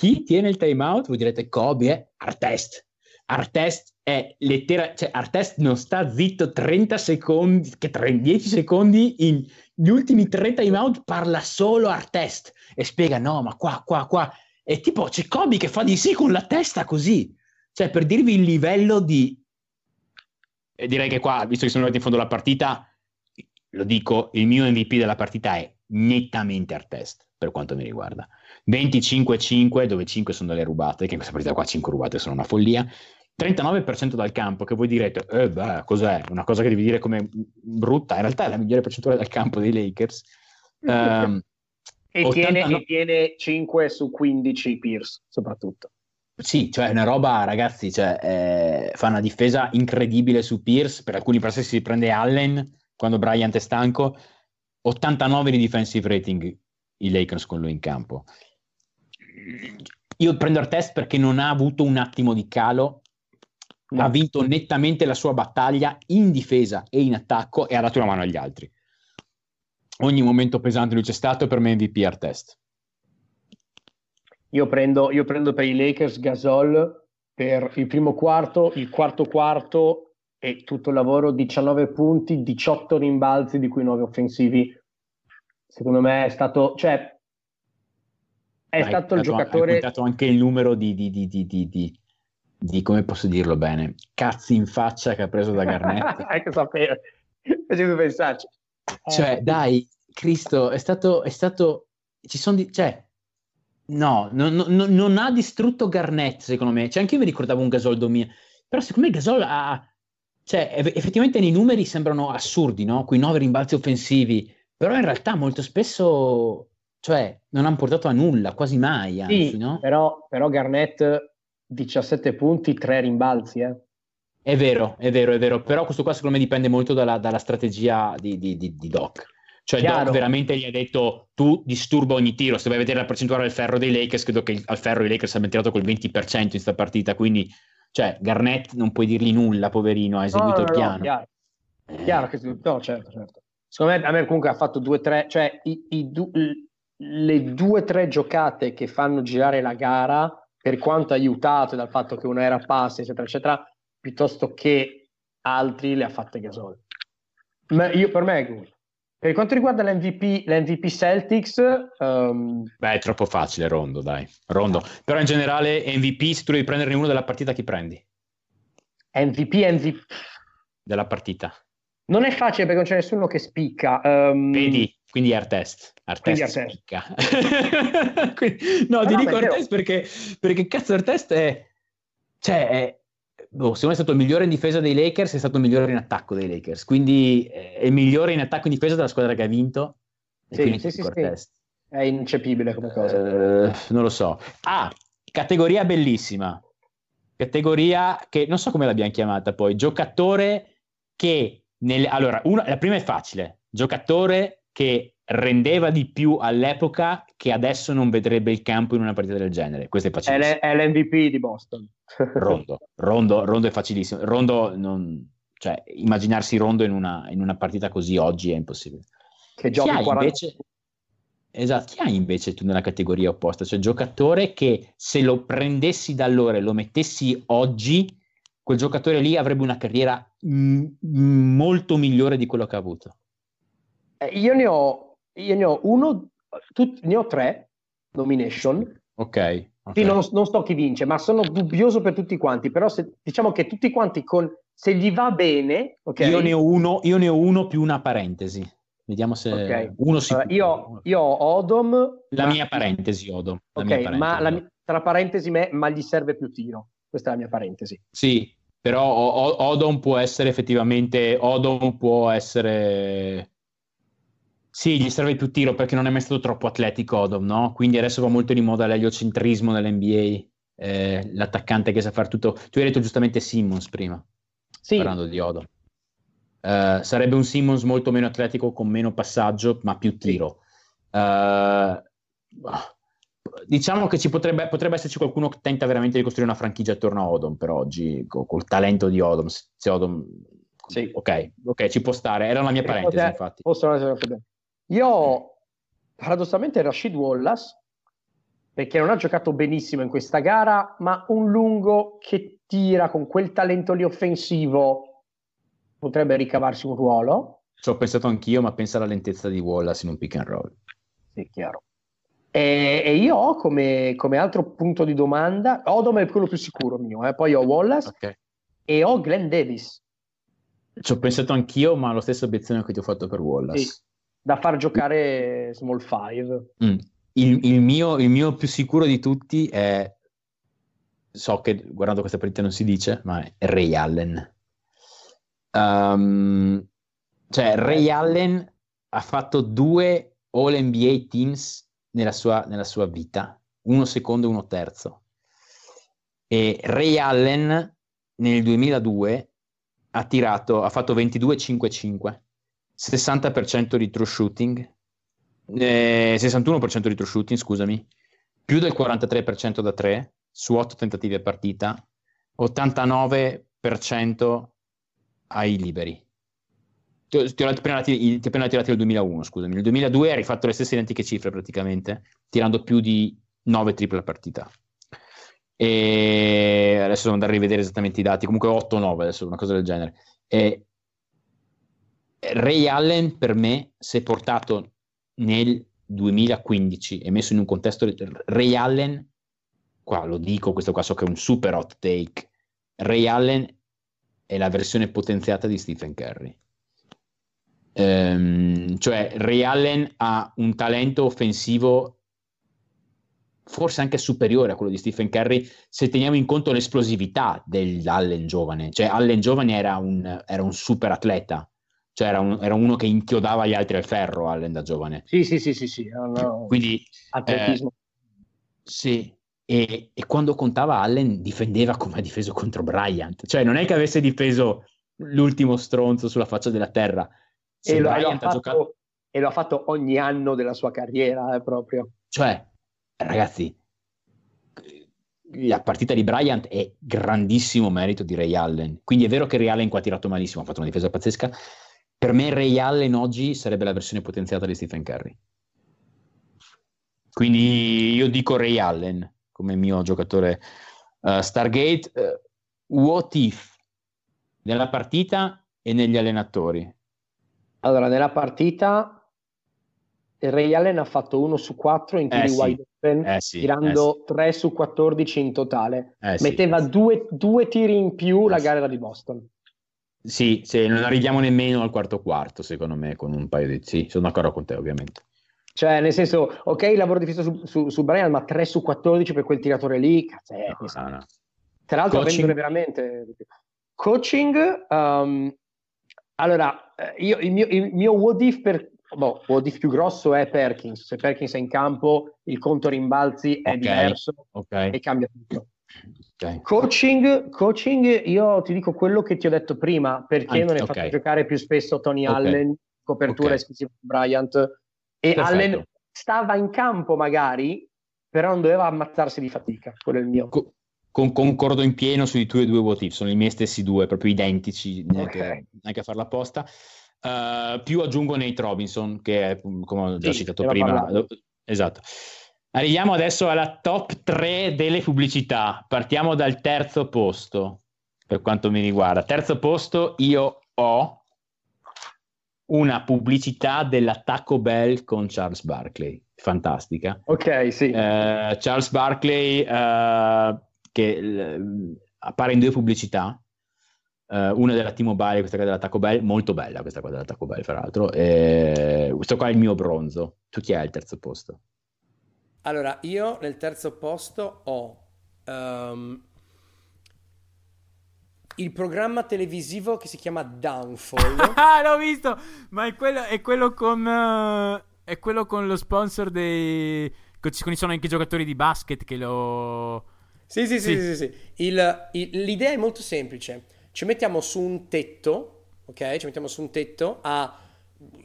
chi tiene il timeout? Voi direte Kobe è Artest. Artest è lettera, cioè Artest non sta zitto 30 secondi, che 10 secondi in gli ultimi tre timeout parla solo Artest e spiega no, ma qua, qua, qua. E tipo c'è Kobe che fa di sì con la testa così. Cioè per dirvi il livello di... E direi che qua, visto che sono arrivati in fondo alla partita, lo dico, il mio MVP della partita è nettamente al test per quanto mi riguarda. 25-5, dove 5 sono delle rubate, che in questa partita qua 5 rubate sono una follia. 39% dal campo, che voi direte, eh beh, cos'è? Una cosa che devi dire come brutta, in realtà è la migliore percentuale dal campo dei Lakers. Um, e, tiene, e, tiene, 5 su 15 Pierce, soprattutto. Sì, cioè una roba, ragazzi, cioè, eh, fa una difesa incredibile su Pierce, per alcuni passi si prende Allen quando Bryant è stanco, 89 di defensive rating i Lakers con lui in campo. Io prendo il test perché non ha avuto un attimo di calo, no. ha vinto nettamente la sua battaglia in difesa e in attacco e ha dato una mano agli altri. Ogni momento pesante lui c'è stato per me MVP al test. Io prendo, io prendo per i Lakers Gasol per il primo quarto, il quarto quarto e tutto il lavoro 19 punti, 18 rimbalzi di cui 9 offensivi. Secondo me è stato, cioè, è Dai, stato il giocatore. Hai contato anche il numero di, di, di, di, di, come posso dirlo bene, cazzi in faccia che ha preso da Garnett. ecco, sapevo, facevo pensarci. Cioè, eh, dai, Cristo, è stato, è stato, ci sono, di, cioè, no, non, non, non, ha distrutto Garnett, secondo me. Cioè, anche io mi ricordavo un Gasol dominio, però secondo me Gasol ha, cioè, effettivamente nei numeri sembrano assurdi, no? Quei nove rimbalzi offensivi, però in realtà molto spesso, cioè, non hanno portato a nulla, quasi mai, anzi, sì, no? Però, però Garnett 17 punti, 3 rimbalzi, eh. È vero, è vero, è vero, però questo qua secondo me dipende molto dalla, dalla strategia di, di, di, di Doc. Cioè Chiaro. Doc veramente gli ha detto tu disturba ogni tiro, se vai a vedere la percentuale del ferro dei Lakers, credo che al ferro i Lakers abbiano tirato col 20% in questa partita, quindi cioè Garnett non puoi dirgli nulla, poverino, ha eseguito no, no, il piano. No, chiaro. chiaro che no, certo, certo. Secondo me a me comunque ha fatto due tre, cioè i, i, le due tre giocate che fanno girare la gara, per quanto aiutate dal fatto che uno era pass, eccetera, eccetera, piuttosto che altri le ha fatte Gasol. Ma io, per me è good. Per quanto riguarda l'MVP, l'MVP Celtics... Um... Beh, è troppo facile, Rondo, dai. Rondo. Però in generale MVP, se tu devi prenderne uno della partita, chi prendi? MVP, MVP... Della partita. Non è facile perché non c'è nessuno che spicca. Um... Vedi, quindi Art Test. Art quindi no, no, ti no, dico Art Test perché, perché cazzo Art Test è... Cioè, è, boh, secondo me è stato il migliore in difesa dei Lakers, è stato il migliore in attacco dei Lakers, quindi eh, è il migliore in attacco e in difesa della squadra che ha vinto. Sì, sì, sì, sì, È incepibile come cosa. Uh, non lo so. Ah, categoria bellissima. Categoria che non so come l'abbiamo chiamata poi. Giocatore che... Nel, allora, una, la prima è facile. Giocatore che rendeva di più all'epoca che adesso non vedrebbe il campo in una partita del genere. Questo è facilissimo. È, l'MVP di Boston. Rondo. Rondo, Rondo è facilissimo. Rondo, non, cioè, immaginarsi Rondo in una, in una, partita così oggi è impossibile. Che giochi 40... invece... Esatto, chi hai invece tu nella categoria opposta? Cioè giocatore che se lo prendessi da allora e lo mettessi oggi, quel giocatore lì avrebbe una carriera m- molto migliore di quello che ha avuto. Eh, io ne ho io ne ho uno, tu, ne ho tre nomination. Ok. okay. Sì, non, non, sto chi vince, ma sono dubbioso per tutti quanti. Però se, diciamo che tutti quanti con se gli va bene, okay. io, ne ho uno, io ne ho uno più una parentesi. Vediamo se okay. uno si. Allora, io, io, ho Odom. La ma... mia parentesi, Odom. ok, parentesi, ma la, tra parentesi, me, ma gli serve più tiro. Questa è la mia parentesi. Sì, però Odom può essere effettivamente. Odom può essere sì, gli serve più tiro perché non è mai stato troppo atletico Odom, no? Quindi adesso va molto di moda l'eliocentrismo nell'NBA, eh, l'attaccante che sa fare tutto. Tu hai detto giustamente Simmons prima, sì. parlando di Odom. Uh, sarebbe un Simmons molto meno atletico, con meno passaggio, ma più tiro. Uh, diciamo che ci potrebbe, potrebbe, esserci qualcuno che tenta veramente di costruire una franchigia attorno a Odom per oggi, co- col talento di Odom. Se Odom... Sì. Ok, ok, ci può stare. Era la mia parentesi, infatti. Posso essere bene. Io ho paradossalmente Rashid Wallace perché non ha giocato benissimo in questa gara, ma un lungo che tira con quel talento lì offensivo potrebbe ricavarsi un ruolo. Ci ho pensato anch'io, ma pensa alla lentezza di Wallace in un pick and roll. Sì, chiaro. E, e io ho come, come, altro punto di domanda, Odom è quello più sicuro mio, eh? poi ho Wallace okay. e ho Glenn Davis. Ci ho pensato anch'io, ma la stessa obiezione che ti ho fatto per Wallace. Sì. Da far giocare Small 5. Mm. Il, il, mio, il mio più sicuro di tutti è so che guardando questa partita non si dice, ma è Ray Allen. Um, cioè, Ray Allen ha fatto due All NBA teams nella sua, nella sua vita, uno secondo e uno terzo. E Ray Allen nel 2002 ha tirato, ha fatto 22-5-5, 60% di true shooting, eh, 61% di true shooting, scusami, più del 43% da 3 su 8 tentativi a partita, 89% ai liberi. Ti, ho appena, ti, ti appena tirati nel 2001, scusami. Nel 2002 hai rifatto le stesse identiche cifre praticamente, tirando più di 9 triple a partita. E adesso devo andare a rivedere esattamente i dati, comunque 8-9 adesso, una cosa del genere. E Ray Allen per me, se portato nel 2015 e messo in un contesto, Ray Allen, qua lo dico, questo qua so che è un super hot take, Ray Allen è la versione potenziata di Stephen Curry. Ehm, cioè Ray Allen ha un talento offensivo forse anche superiore a quello di Stephen Curry se teniamo in conto l'esplosività dell'Allen giovane. Cioè Allen giovane era un, era un super atleta, cioè era, un, era, uno che inchiodava gli altri al ferro Allen da giovane. Sì, sì, sì, sì, sì. No, Quindi atletismo. Eh, sì, e, e, quando contava Allen difendeva come ha difeso contro Bryant. Cioè non è che avesse difeso l'ultimo stronzo sulla faccia della terra. Se e, Bryant lo, ha giocato... e lo ha fatto ogni anno della sua carriera, eh, proprio. Cioè, ragazzi, la partita di Bryant è grandissimo merito di Ray Allen. Quindi è vero che Ray Allen qua ha tirato malissimo, ha fatto una difesa pazzesca. Per me Ray Allen oggi sarebbe la versione potenziata di Stephen Curry. Quindi io dico Ray Allen come mio giocatore uh, Stargate. Uh, what if nella partita e negli allenatori? Allora, nella partita Ray Allen ha fatto 1 su 4 in tiri eh, wide open, eh, sì, tirando eh, 3 su 14 in totale. Eh, Metteva sì, due, due, tiri in più la eh, gara di Boston. Sì, sì, non arriviamo nemmeno al quarto quarto, secondo me, con un paio di... Sì, sono d'accordo con te, ovviamente. Cioè, nel senso, ok, il lavoro difeso su, su, su Brian, ma 3 su 14 per quel tiratore lì, cazzo, eh, no, no. Tra l'altro, Coaching... veramente... Coaching, um, allora, io, il, mio, il mio what if per boh, what if più grosso è Perkins. Se Perkins è in campo, il conto rimbalzi è okay, diverso okay. e cambia tutto. Okay. Coaching, coaching, io ti dico quello che ti ho detto prima, perché ah, non hai fatto giocare più spesso Tony Allen, copertura esclusiva di Bryant, e Perfetto. Allen stava in campo magari, però non doveva ammazzarsi di fatica, quello è il mio. Co- con, concordo in pieno sui tuoi due if, sono i miei stessi due, proprio identici, neanche, neanche a farla apposta. Uh, più aggiungo Nate Robinson, che è, come ho già sì, citato prima. Esatto. Arriviamo adesso alla top 3 delle pubblicità. Partiamo dal terzo posto, per quanto mi riguarda. Terzo posto, io ho una pubblicità della Taco Bell con Charles Barkley. Fantastica. Ok, sì. Uh, Charles Barkley, uh, che uh, appare in due pubblicità Uh, una della T-Mobile, questa qua della Taco Bell, molto bella questa qua della Taco Bell, fra l'altro. E questo qua è il mio bronzo. Tu chi hai il terzo posto? Allora, io nel terzo posto ho um, il programma televisivo che si chiama Downfall. ah, l'ho visto! Ma è quello, è quello con... Uh, è quello con lo sponsor dei... Con, ci sono anche i giocatori di basket che lo... Sì, sì, sì, sì, sì, sì. Il, il, l'idea è molto semplice ci mettiamo su un tetto, ok? Ci mettiamo su un tetto a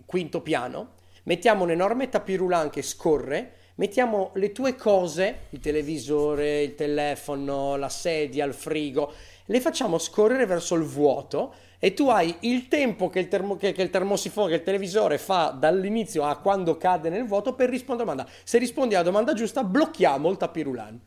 quinto piano, mettiamo un enorme tapirulan che scorre, mettiamo le tue cose, il televisore, il telefono, la sedia, il frigo, le facciamo scorrere verso il vuoto e tu hai il tempo che il, termo, che, che il termosifone, che il televisore fa dall'inizio a quando cade nel vuoto per rispondere alla domanda. Se rispondi alla domanda giusta, blocchiamo il tapirulan.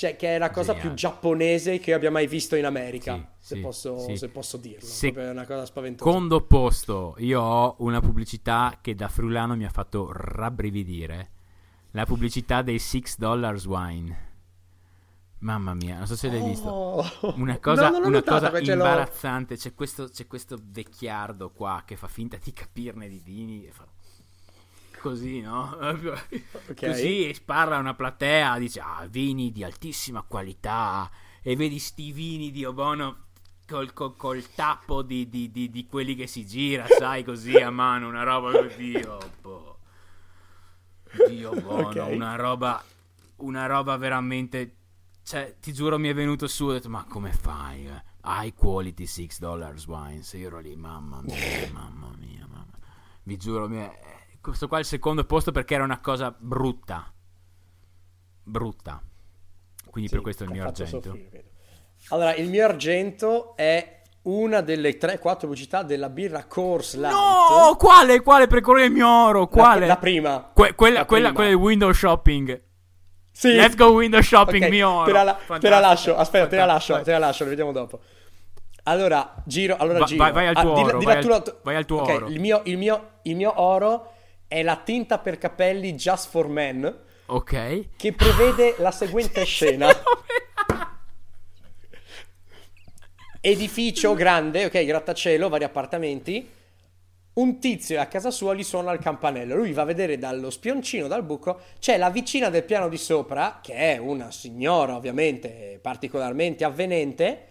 Cioè, che è la cosa più giapponese che abbia mai visto in America, sì, se, sì, posso, sì. se, posso, dirlo. Se... È una cosa spaventosa. Secondo posto, io ho una pubblicità che da frulano mi ha fatto rabbrividire. La pubblicità dei 6 dollars wine. Mamma mia, non so se l'hai visto. Oh. Una cosa, No, una notato, cosa imbarazzante, c'è questo, c'è questo vecchiardo qua che fa finta di capirne di vini e fa così, no? Ok. Così spara a una platea, dice, ah, vini di altissima qualità e vedi sti vini di Obono col, col- col tappo di, di- di- di quelli che si gira, sai, così a mano, una roba così, oh, boh. Dio buono, Ok. una roba, una roba veramente, cioè, ti giuro mi è venuto su, ho detto, ma come fai? eh? High quality 6 dollars wines, io ero lì, mamma mia, mamma mia, mamma. Vi giuro, mi è- questo qua è il secondo posto perché era una cosa brutta, brutta. Quindi per Sì, questo è il mio argento. soffrire. Allora, il mio argento è una delle 3-4 pubblicità della birra Coors Light. No, quale, quale per correre il mio oro? La- Quale? La, prima. Que- quella, La quella, prima. quella del window shopping. Sì. Let's go window shopping, Ok, mio oro. Te la, te la lascio, aspetta, te la lascio, te la lascio, lo vediamo dopo. Allora, giro, allora Va- giro. vai- vai al tuo dilla- oro, dilla vai tu al- la- vai al tuo ok, oro. Il mio, il, mio, il mio oro è la tinta per capelli Just for Men Ok. che prevede la seguente scena. Edificio grande, ok, grattacielo, vari appartamenti. Un tizio a casa sua gli suona il campanello. Lui va a vedere dallo spioncino, dal buco. C'è la vicina del piano di sopra, che è una signora, ovviamente, particolarmente avvenente.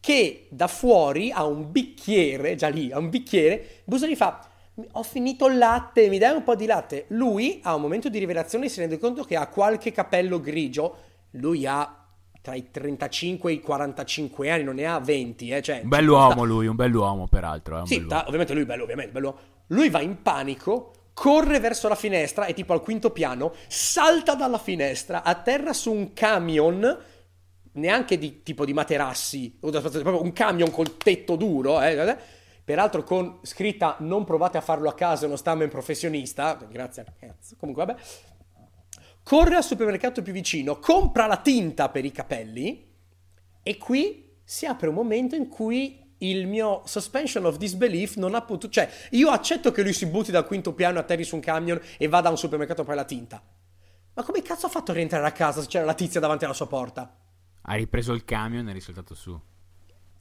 Che da fuori ha un bicchiere, già lì, ha un bicchiere. Busa gli fa: Ho finito il latte, mi dai un po' di latte? Lui ha un momento di rivelazione e si rende conto che ha qualche capello grigio. Lui ha tra i 35 e i 45 anni, non ne ha 20, eh, cioè, Un bell'uomo sta- lui, un bell'uomo peraltro. È un sì, bell'uomo. ta- ovviamente lui è bello, ovviamente bello. Lui va in panico, corre verso la finestra e tipo al quinto piano salta dalla finestra, atterra su un camion, neanche di tipo di materassi, proprio un camion col tetto duro, eh, eh, peraltro con scritta non provate a farlo a casa, uno stamen professionista, grazie al cazzo, comunque vabbè. Corre al supermercato più vicino, compra la tinta per i capelli e qui si apre un momento in cui il mio suspension of disbelief non ha potuto... Cioè, io accetto che lui si butti dal quinto piano, atterri su un camion e vada a un supermercato prendere la tinta. Ma come cazzo ha fatto a rientrare a casa se c'era la tizia davanti alla sua porta? Ha ripreso il camion e è risaltato su.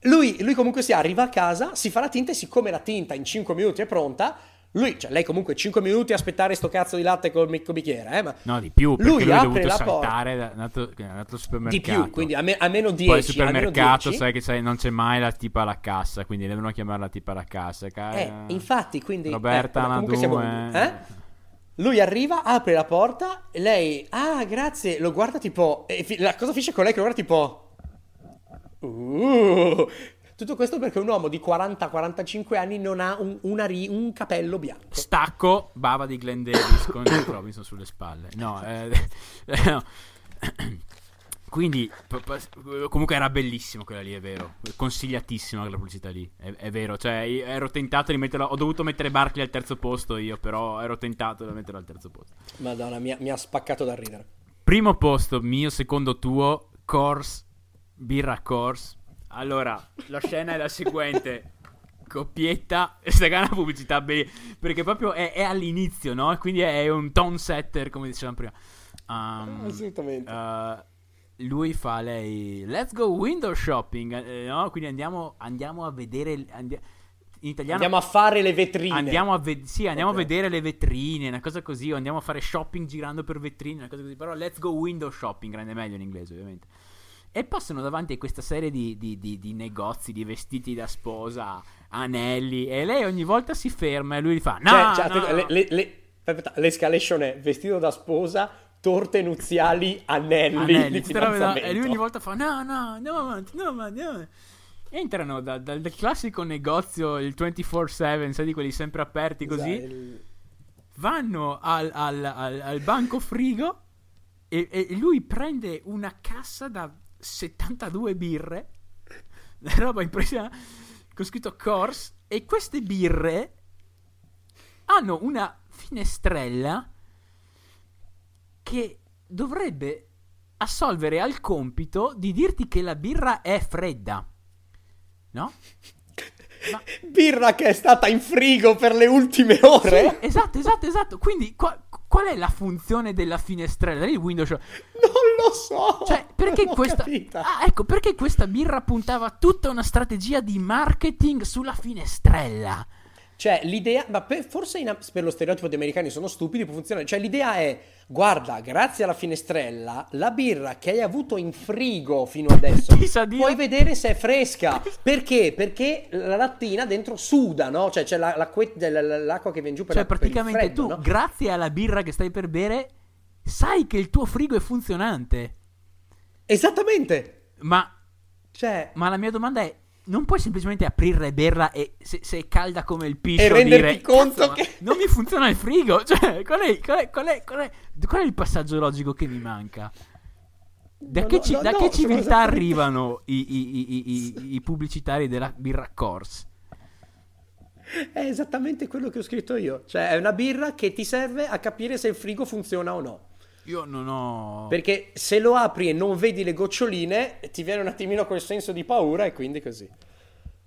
Lui, lui comunque si arriva a casa, si fa la tinta e siccome la tinta in 5 minuti è pronta, lui, cioè lei comunque 5 minuti a aspettare sto cazzo di latte col micro bicchiere, eh, ma No, di più, perché Lui lui, ha dovuto la saltare, è andato, è andato al di supermercato. più, quindi a me- almeno 10, Poi al supermercato 10. sai che sai, non c'è mai la tipa alla cassa, quindi devono chiamare la tipa alla cassa. Ca- Eh, infatti, quindi... Roberta eh, vabbè, comunque Nadù, siamo- eh. Lui arriva, apre la porta, lei, ah, grazie, lo guarda tipo... La cosa finisce con lei che lo guarda tipo... Uh, tutto questo perché un uomo di 40-45 anni non ha un, una un capello bianco. Stacco, bava di Glenn Davis con Jack Robinson sulle spalle. No, eh, no. Quindi, comunque era bellissimo quella lì, è vero. Consigliatissima quella pubblicità lì, è, è vero. Cioè, io ero tentato di metterla. Ho dovuto mettere Barkley al terzo posto io, però ero tentato di metterlo al terzo posto. Madonna, mi ha, mi ha spaccato da ridere. Primo posto, mio, secondo tuo, Course, birra Course. Allora, la scena è la seguente. Coppietta, questa è una pubblicità be- perché proprio è, è all'inizio, no? Quindi è un tone setter, come dicevamo prima. Um, Assolutamente. eh, lui fa lei let's go window shopping eh, no? quindi andiamo, andiamo a vedere andi- in italiano Andiamo a fare le vetrine. Andiamo a, ve- sì, andiamo Ok. a vedere le vetrine, una cosa così, o andiamo a fare shopping girando per vetrine, una cosa così. Però let's go window shopping, rende meglio in inglese ovviamente. E passano davanti a questa serie di, di- di- di negozi, di vestiti da sposa, anelli, e lei ogni volta si ferma e lui gli fa no, Cioè, cioè, no, aspetta, le- le- le- aspetta, l'escalation è vestito da sposa, torte nuziali, anelli, anelli, da- e lui ogni volta fa no, no, andiamo avanti, no, ma andiamo Entrano da- dal, dal classico negozio, il 24-7, sai di quelli sempre aperti così. Esatto, il- vanno al, al- al- al banco frigo e, e lui prende una cassa da 72 birre, una roba impressionante, con scritto Course, e queste birre hanno una finestrella che dovrebbe assolvere al compito di dirti che la birra è fredda. No? Ma- Birra che è stata in frigo per le ultime ore. Sì, esatto, esatto, esatto. Quindi qua- qual è la funzione della finestrella del Windows? Non lo so. Cioè, perché questa. Ah, ecco, perché questa birra puntava tutta una strategia di marketing sulla finestrella? Cioè, l'idea, ma per- forse in- per lo stereotipo di americani sono stupidi, può funzionare. Cioè, l'idea è, guarda, grazie alla finestrella, la birra che hai avuto in frigo fino adesso, puoi vedere se è fresca. Perché? Perché la lattina dentro suda, no? Cioè, c'è la- la- la- l'acqua che viene giù per, Cioè, la- per praticamente freddo, tu, no? grazie alla birra che stai per bere, sai che il tuo frigo è funzionante. Esattamente. Ma, Cioè, ma la mia domanda è: non puoi semplicemente aprirla e berla e se, se è calda come il piscio E renderti dire, conto "Cazzo, ma che-" non mi funziona il frigo? Cioè, qual è, qual è- qual è- qual è- qual è il passaggio logico che mi manca? Da No, che, ci- no, da no, che civiltà arrivano i, i- i- i- pubblicitari della birra Course? è esattamente quello che ho scritto io. Cioè, è una birra che ti serve a capire se il frigo funziona o no. Io non ho. Perché se lo apri e non vedi le goccioline, ti viene un attimino quel senso di paura e quindi così.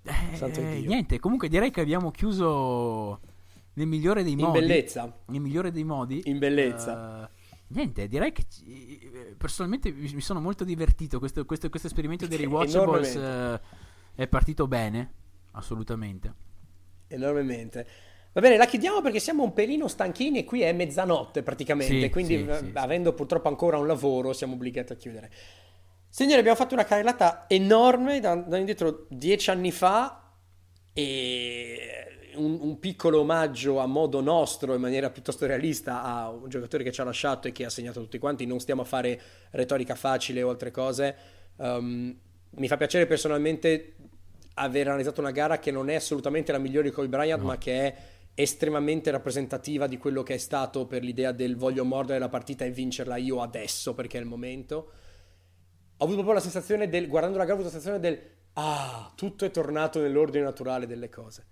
Eh, Dio. niente, comunque direi che abbiamo chiuso nel migliore dei In modi. bellezza. Nel migliore dei modi. In bellezza. Eh, niente, direi che eh, personalmente mi, sono molto divertito. Questo, questo- questo esperimento dei rewatchables eh, è partito bene. Assolutamente. Enormemente. Va bene, la chiudiamo perché siamo un pelino stanchini e qui è mezzanotte praticamente, Sì, quindi sì, sì, avendo purtroppo ancora un lavoro siamo obbligati a chiudere. Signori, abbiamo fatto una carrellata enorme da, da indietro dieci anni fa e un, un piccolo omaggio a modo nostro, in maniera piuttosto realista, a un giocatore che ci ha lasciato e che ha segnato tutti quanti. Non stiamo a fare retorica facile o altre cose. Um, mi fa piacere personalmente aver analizzato una gara che non è assolutamente la migliore di Kobe Bryant, ma che è estremamente rappresentativa di quello che è stato per l'idea del voglio mordere la partita e vincerla io adesso perché è il momento. Ho avuto proprio la sensazione del, guardando la gara, ho avuto la sensazione del, ah, tutto è tornato nell'ordine naturale delle cose.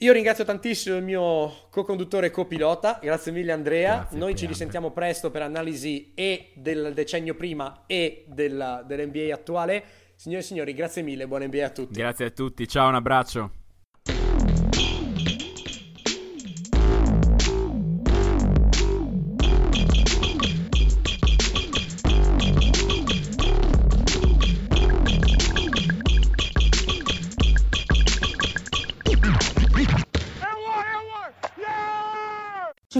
Io ringrazio tantissimo il mio co-conduttore e copilota, grazie mille Andrea, Grazie noi ci risentiamo presto per analisi e del decennio prima e della, dell'NBA attuale. Signore e signori, grazie mille, buon NBA a tutti. Grazie a tutti. Ciao, un abbraccio.